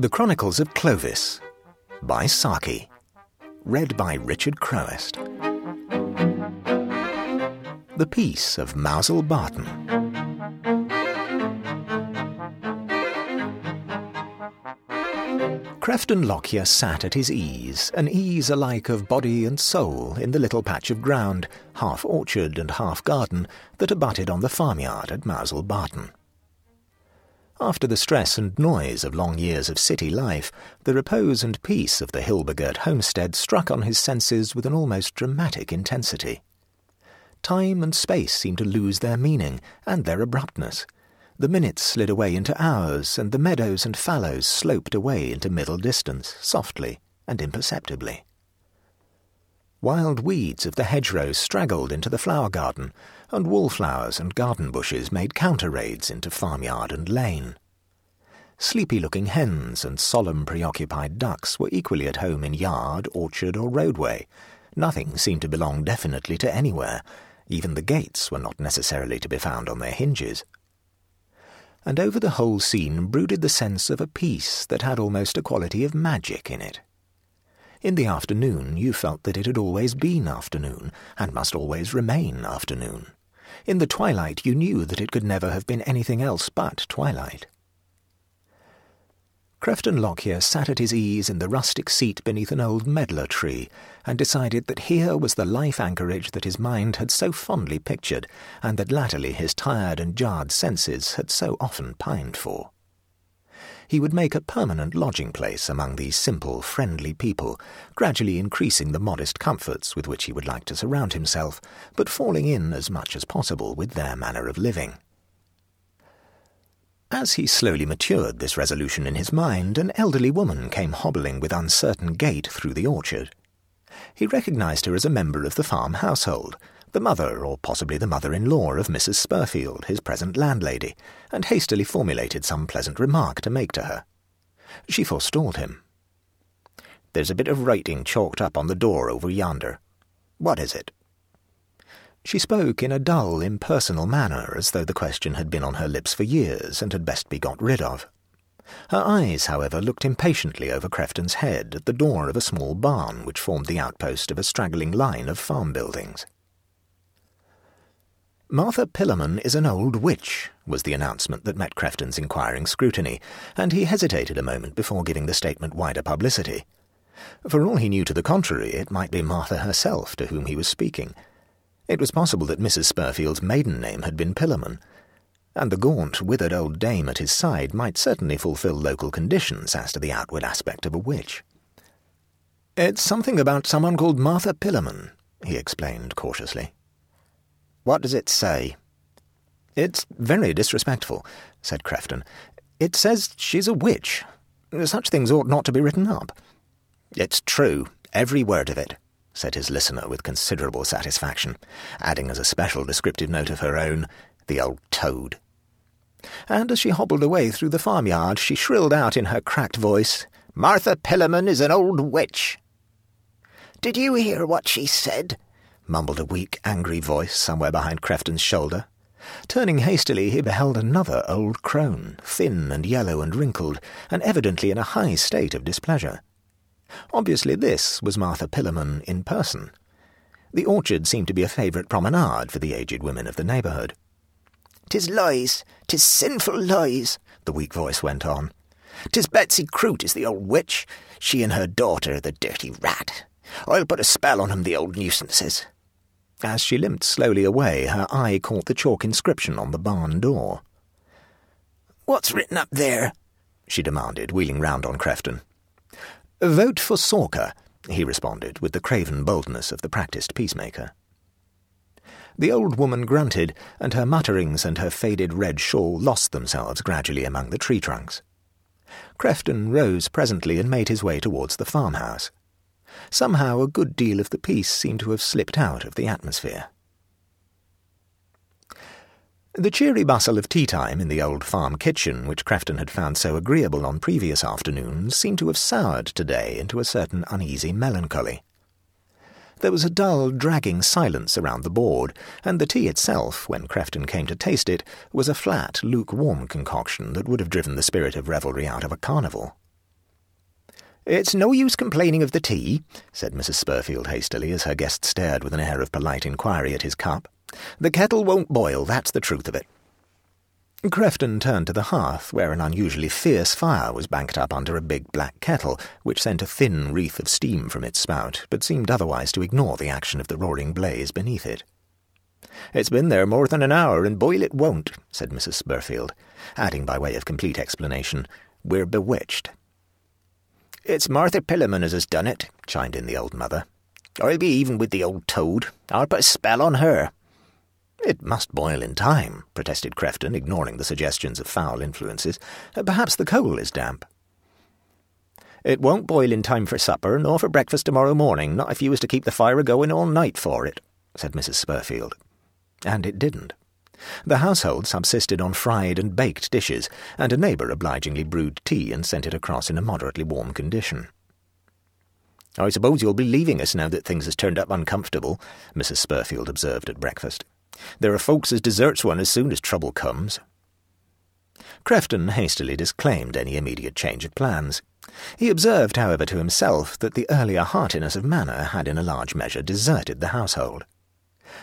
The Chronicles of Clovis by Saki. Read by Richard Crowest. The Peace of Mowsle Barton. Crefton Lockyer sat at his ease, an ease alike of body and soul, in the little patch of ground, half orchard and half garden, that abutted on the farmyard at Mowsle Barton. After the stress and noise of long years of city life, the repose and peace of the hill-begirt homestead struck on his senses with an almost dramatic intensity. Time and space seemed to lose their meaning and their abruptness. The minutes slid away into hours, and the meadows and fallows sloped away into middle distance, softly and imperceptibly. Wild weeds of the hedgerows straggled into the flower garden, and wallflowers and garden bushes made counter raids into farmyard and lane. Sleepy-looking hens and solemn preoccupied ducks were equally at home in yard, orchard, or roadway. Nothing seemed to belong definitely to anywhere. Even the gates were not necessarily to be found on their hinges. And over the whole scene brooded the sense of a peace that had almost a quality of magic in it. In the afternoon you felt that it had always been afternoon, and must always remain afternoon. In the twilight you knew that it could never have been anything else but twilight. Crefton Lockyer sat at his ease in the rustic seat beneath an old medlar tree, and decided that here was the life anchorage that his mind had so fondly pictured, and that latterly his tired and jarred senses had so often pined for he would make a permanent lodging place among these simple, friendly people, gradually increasing the modest comforts with which he would like to surround himself, but falling in as much as possible with their manner of living. As he slowly matured this resolution in his mind, an elderly woman came hobbling with uncertain gait through the orchard. He recognized her as a member of the farm household, the mother or possibly the mother-in-law of Mrs. Spurfield, his present landlady, and hastily formulated some pleasant remark to make to her. She forestalled him. There's a bit of writing chalked up on the door over yonder. What is it? She spoke in a dull, impersonal manner, as though the question had been on her lips for years and had best be got rid of. Her eyes, however, looked impatiently over Crefton's head at the door of a small barn which formed the outpost of a straggling line of farm buildings. Martha Pillamon is an old witch, was the announcement that met Crefton's inquiring scrutiny, and he hesitated a moment before giving the statement wider publicity. For all he knew to the contrary, it might be Martha herself to whom he was speaking. It was possible that Mrs. Spurfield's maiden name had been Pillamon, and the gaunt, withered old dame at his side might certainly fulfil local conditions as to the outward aspect of a witch. It's something about someone called Martha Pillamon, he explained cautiously. What does it say? It's very disrespectful, said Crefton. It says she's a witch. Such things ought not to be written up. It's true, every word of it, said his listener with considerable satisfaction, adding as a special descriptive note of her own, the old toad. And as she hobbled away through the farmyard, she shrilled out in her cracked voice, Martha Pillamon is an old witch. Did you hear what she said? Mumbled a weak, angry voice somewhere behind Crefton's shoulder. Turning hastily, he beheld another old crone, thin and yellow and wrinkled, and evidently in a high state of displeasure. Obviously this was Martha Pillamon in person. The orchard seemed to be a favourite promenade for the aged women of the neighbourhood. "'Tis lies, 'tis sinful lies," the weak voice went on. "'Tis Betsy Croot is the old witch, she and her daughter, the dirty rat. I'll put a spell on 'em, the old nuisances. As she limped slowly away, her eye caught the chalk inscription on the barn door. What's written up there? she demanded, wheeling round on Crefton. Vote for Soarker, he responded, with the craven boldness of the practised peacemaker. The old woman grunted, and her mutterings and her faded red shawl lost themselves gradually among the tree trunks. Crefton rose presently and made his way towards the farmhouse. Somehow a good deal of the peace seemed to have slipped out of the atmosphere. The cheery bustle of tea time in the old farm kitchen, which Crefton had found so agreeable on previous afternoons, seemed to have soured today into a certain uneasy melancholy. There was a dull, dragging silence around the board, and the tea itself, when Crefton came to taste it, was a flat, lukewarm concoction that would have driven the spirit of revelry out of a carnival. It's no use complaining of the tea, said Mrs. Spurfield hastily, as her guest stared with an air of polite inquiry at his cup. The kettle won't boil, that's the truth of it. Crefton turned to the hearth, where an unusually fierce fire was banked up under a big black kettle, which sent a thin wreath of steam from its spout, but seemed otherwise to ignore the action of the roaring blaze beneath it. It's been there more than an hour, and boil it won't, said Mrs. Spurfield, adding by way of complete explanation, We're bewitched. It's Martha Pillamon as has done it, chimed in the old mother. I'll be even with the old toad. I'll put a spell on her. It must boil in time, protested Crefton, ignoring the suggestions of foul influences. Uh, perhaps the coal is damp. It won't boil in time for supper, nor for breakfast tomorrow morning, not if you was to keep the fire a-going all night for it, said Mrs. Spurfield. And it didn't. The household subsisted on fried and baked dishes, and a neighbour obligingly brewed tea and sent it across in a moderately warm condition. I suppose you'll be leaving us now that things has turned up uncomfortable, Mrs. Spurfield observed at breakfast. There are folks as deserts one as soon as trouble comes. Crefton hastily disclaimed any immediate change of plans. He observed, however, to himself that the earlier heartiness of manner had in a large measure deserted the household.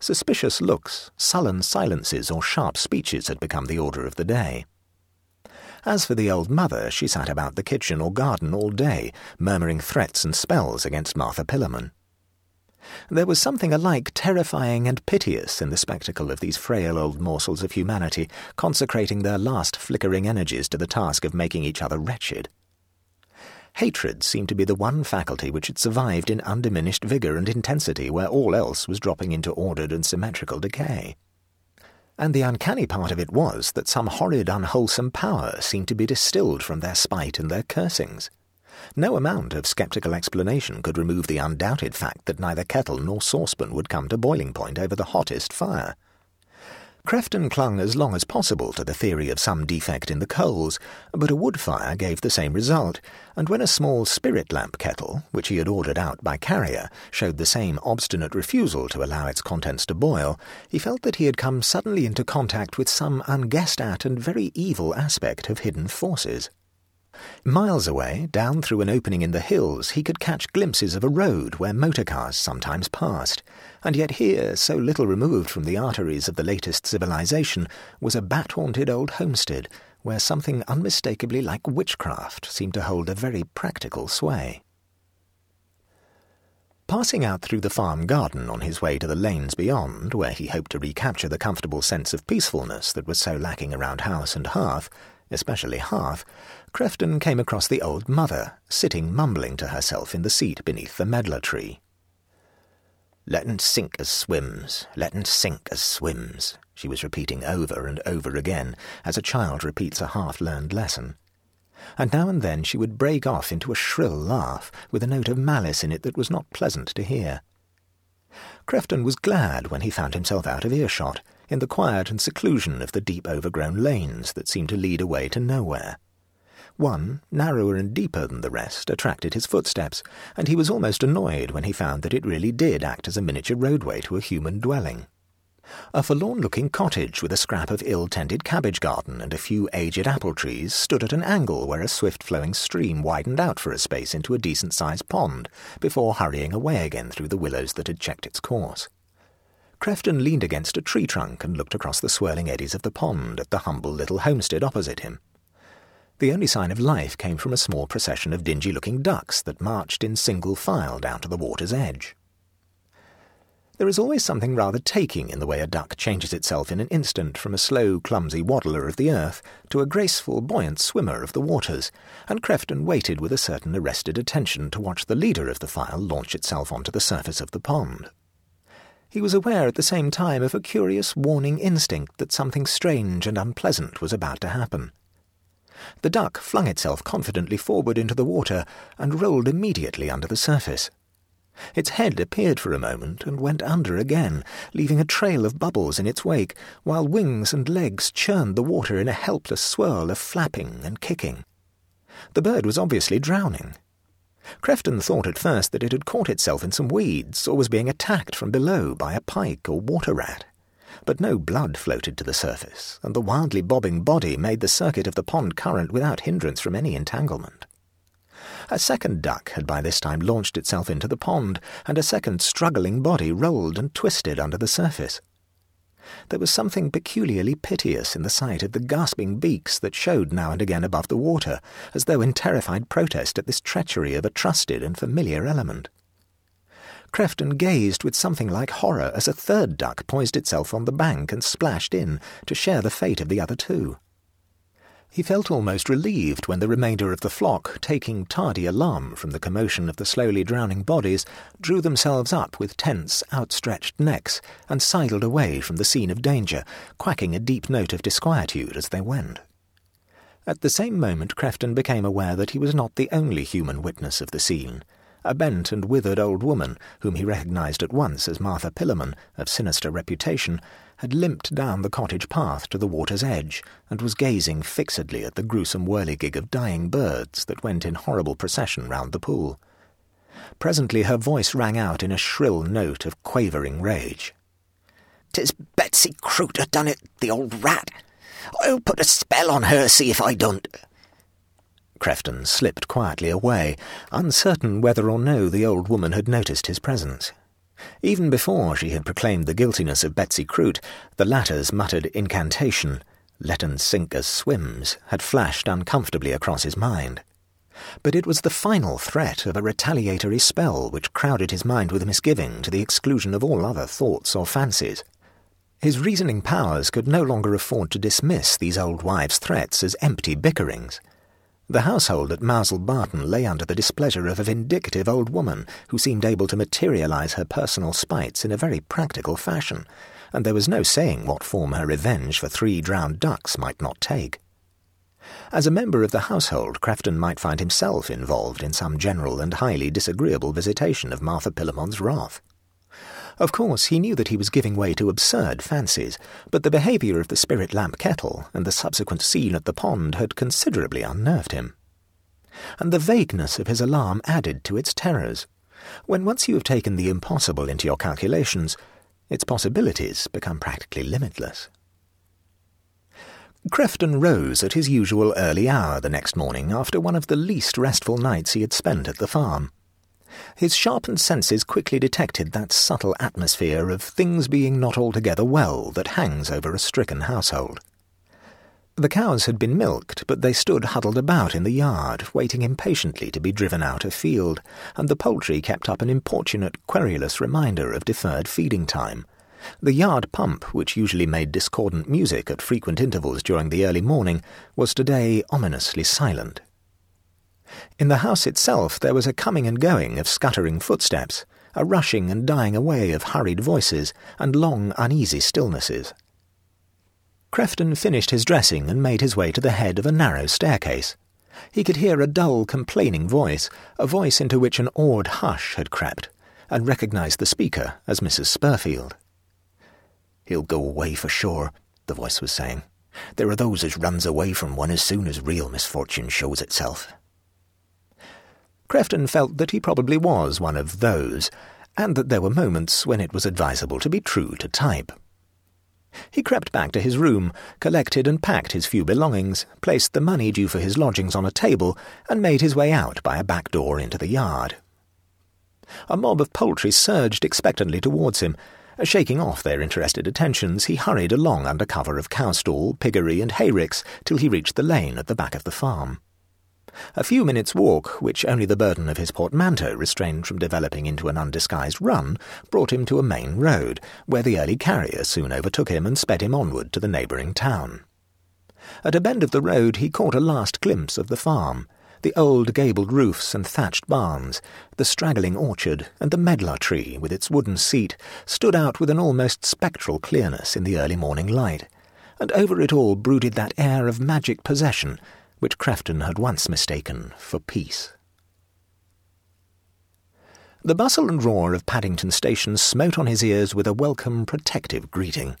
Suspicious looks, sullen silences, or sharp speeches had become the order of the day. As for the old mother, she sat about the kitchen or garden all day, murmuring threats and spells against Martha Pillamon. There was something alike terrifying and piteous in the spectacle of these frail old morsels of humanity consecrating their last flickering energies to the task of making each other wretched. Hatred seemed to be the one faculty which had survived in undiminished vigour and intensity where all else was dropping into ordered and symmetrical decay. And the uncanny part of it was that some horrid unwholesome power seemed to be distilled from their spite and their cursings. No amount of sceptical explanation could remove the undoubted fact that neither kettle nor saucepan would come to boiling point over the hottest fire. Crefton clung as long as possible to the theory of some defect in the coals, but a wood fire gave the same result, and when a small spirit lamp kettle, which he had ordered out by carrier, showed the same obstinate refusal to allow its contents to boil, he felt that he had come suddenly into contact with some unguessed at and very evil aspect of hidden forces. Miles away, down through an opening in the hills, he could catch glimpses of a road where motor cars sometimes passed, and yet here, so little removed from the arteries of the latest civilization, was a bat-haunted old homestead where something unmistakably like witchcraft seemed to hold a very practical sway. Passing out through the farm garden on his way to the lanes beyond, where he hoped to recapture the comfortable sense of peacefulness that was so lacking around house and hearth, especially hearth, Crefton came across the old mother, sitting mumbling to herself in the seat beneath the medlar tree. Let'n sink as swims, let'n sink as swims, she was repeating over and over again, as a child repeats a half-learned lesson. And now and then she would break off into a shrill laugh, with a note of malice in it that was not pleasant to hear. Crefton was glad when he found himself out of earshot, in the quiet and seclusion of the deep overgrown lanes that seemed to lead away to nowhere. One, narrower and deeper than the rest, attracted his footsteps, and he was almost annoyed when he found that it really did act as a miniature roadway to a human dwelling. A forlorn-looking cottage with a scrap of ill-tended cabbage garden and a few aged apple trees stood at an angle where a swift-flowing stream widened out for a space into a decent-sized pond before hurrying away again through the willows that had checked its course. Crefton leaned against a tree trunk and looked across the swirling eddies of the pond at the humble little homestead opposite him. The only sign of life came from a small procession of dingy-looking ducks that marched in single file down to the water's edge. There is always something rather taking in the way a duck changes itself in an instant from a slow, clumsy waddler of the earth to a graceful, buoyant swimmer of the waters, and Crefton waited with a certain arrested attention to watch the leader of the file launch itself onto the surface of the pond. He was aware at the same time of a curious warning instinct that something strange and unpleasant was about to happen. The duck flung itself confidently forward into the water and rolled immediately under the surface. Its head appeared for a moment and went under again, leaving a trail of bubbles in its wake, while wings and legs churned the water in a helpless swirl of flapping and kicking. The bird was obviously drowning. Crefton thought at first that it had caught itself in some weeds or was being attacked from below by a pike or water rat but no blood floated to the surface, and the wildly bobbing body made the circuit of the pond current without hindrance from any entanglement. A second duck had by this time launched itself into the pond, and a second struggling body rolled and twisted under the surface. There was something peculiarly piteous in the sight of the gasping beaks that showed now and again above the water, as though in terrified protest at this treachery of a trusted and familiar element. Crefton gazed with something like horror as a third duck poised itself on the bank and splashed in to share the fate of the other two. He felt almost relieved when the remainder of the flock, taking tardy alarm from the commotion of the slowly drowning bodies, drew themselves up with tense, outstretched necks and sidled away from the scene of danger, quacking a deep note of disquietude as they went. At the same moment Crefton became aware that he was not the only human witness of the scene a bent and withered old woman, whom he recognized at once as Martha Pillamon, of sinister reputation, had limped down the cottage path to the water's edge, and was gazing fixedly at the gruesome whirligig of dying birds that went in horrible procession round the pool. Presently her voice rang out in a shrill note of quavering rage. "'Tis Betsy Croot done it, the old rat! I'll put a spell on her, see if I don't!' Crefton slipped quietly away, uncertain whether or no the old woman had noticed his presence. Even before she had proclaimed the guiltiness of Betsy Croot, the latter's muttered incantation, let sink as swims, had flashed uncomfortably across his mind. But it was the final threat of a retaliatory spell which crowded his mind with misgiving to the exclusion of all other thoughts or fancies. His reasoning powers could no longer afford to dismiss these old wives' threats as empty bickerings. The household at Mowsle Barton lay under the displeasure of a vindictive old woman who seemed able to materialize her personal spites in a very practical fashion, and there was no saying what form her revenge for three drowned ducks might not take. As a member of the household, Crefton might find himself involved in some general and highly disagreeable visitation of Martha Pillamon's wrath. Of course, he knew that he was giving way to absurd fancies, but the behaviour of the spirit lamp kettle and the subsequent scene at the pond had considerably unnerved him. And the vagueness of his alarm added to its terrors. When once you have taken the impossible into your calculations, its possibilities become practically limitless. Crefton rose at his usual early hour the next morning after one of the least restful nights he had spent at the farm. His sharpened senses quickly detected that subtle atmosphere of things being not altogether well that hangs over a stricken household. The cows had been milked, but they stood huddled about in the yard, waiting impatiently to be driven out afield, and the poultry kept up an importunate, querulous reminder of deferred feeding time. The yard pump, which usually made discordant music at frequent intervals during the early morning, was today ominously silent. In the house itself there was a coming and going of scuttering footsteps, a rushing and dying away of hurried voices, and long uneasy stillnesses. Crefton finished his dressing and made his way to the head of a narrow staircase. He could hear a dull, complaining voice, a voice into which an awed hush had crept, and recognized the speaker as Mrs. Spurfield. He'll go away for sure, the voice was saying. There are those as runs away from one as soon as real misfortune shows itself. Crefton felt that he probably was one of those, and that there were moments when it was advisable to be true to type. He crept back to his room, collected and packed his few belongings, placed the money due for his lodgings on a table, and made his way out by a back door into the yard. A mob of poultry surged expectantly towards him. Shaking off their interested attentions, he hurried along under cover of cowstall, piggery, and hayricks till he reached the lane at the back of the farm. A few minutes' walk, which only the burden of his portmanteau restrained from developing into an undisguised run, brought him to a main road, where the early carrier soon overtook him and sped him onward to the neighbouring town. At a bend of the road he caught a last glimpse of the farm, the old gabled roofs and thatched barns, the straggling orchard, and the medlar tree with its wooden seat stood out with an almost spectral clearness in the early morning light, and over it all brooded that air of magic possession which Crefton had once mistaken for peace. The bustle and roar of Paddington Station smote on his ears with a welcome, protective greeting.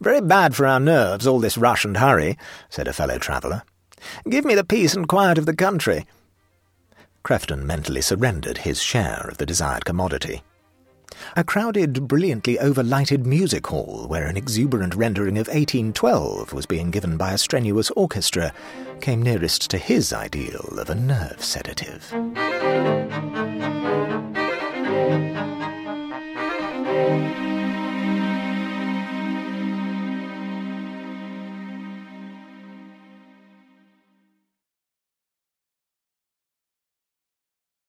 Very bad for our nerves, all this rush and hurry, said a fellow traveller. Give me the peace and quiet of the country. Crefton mentally surrendered his share of the desired commodity. A crowded, brilliantly overlighted music hall where an exuberant rendering of 1812 was being given by a strenuous orchestra came nearest to his ideal of a nerve sedative.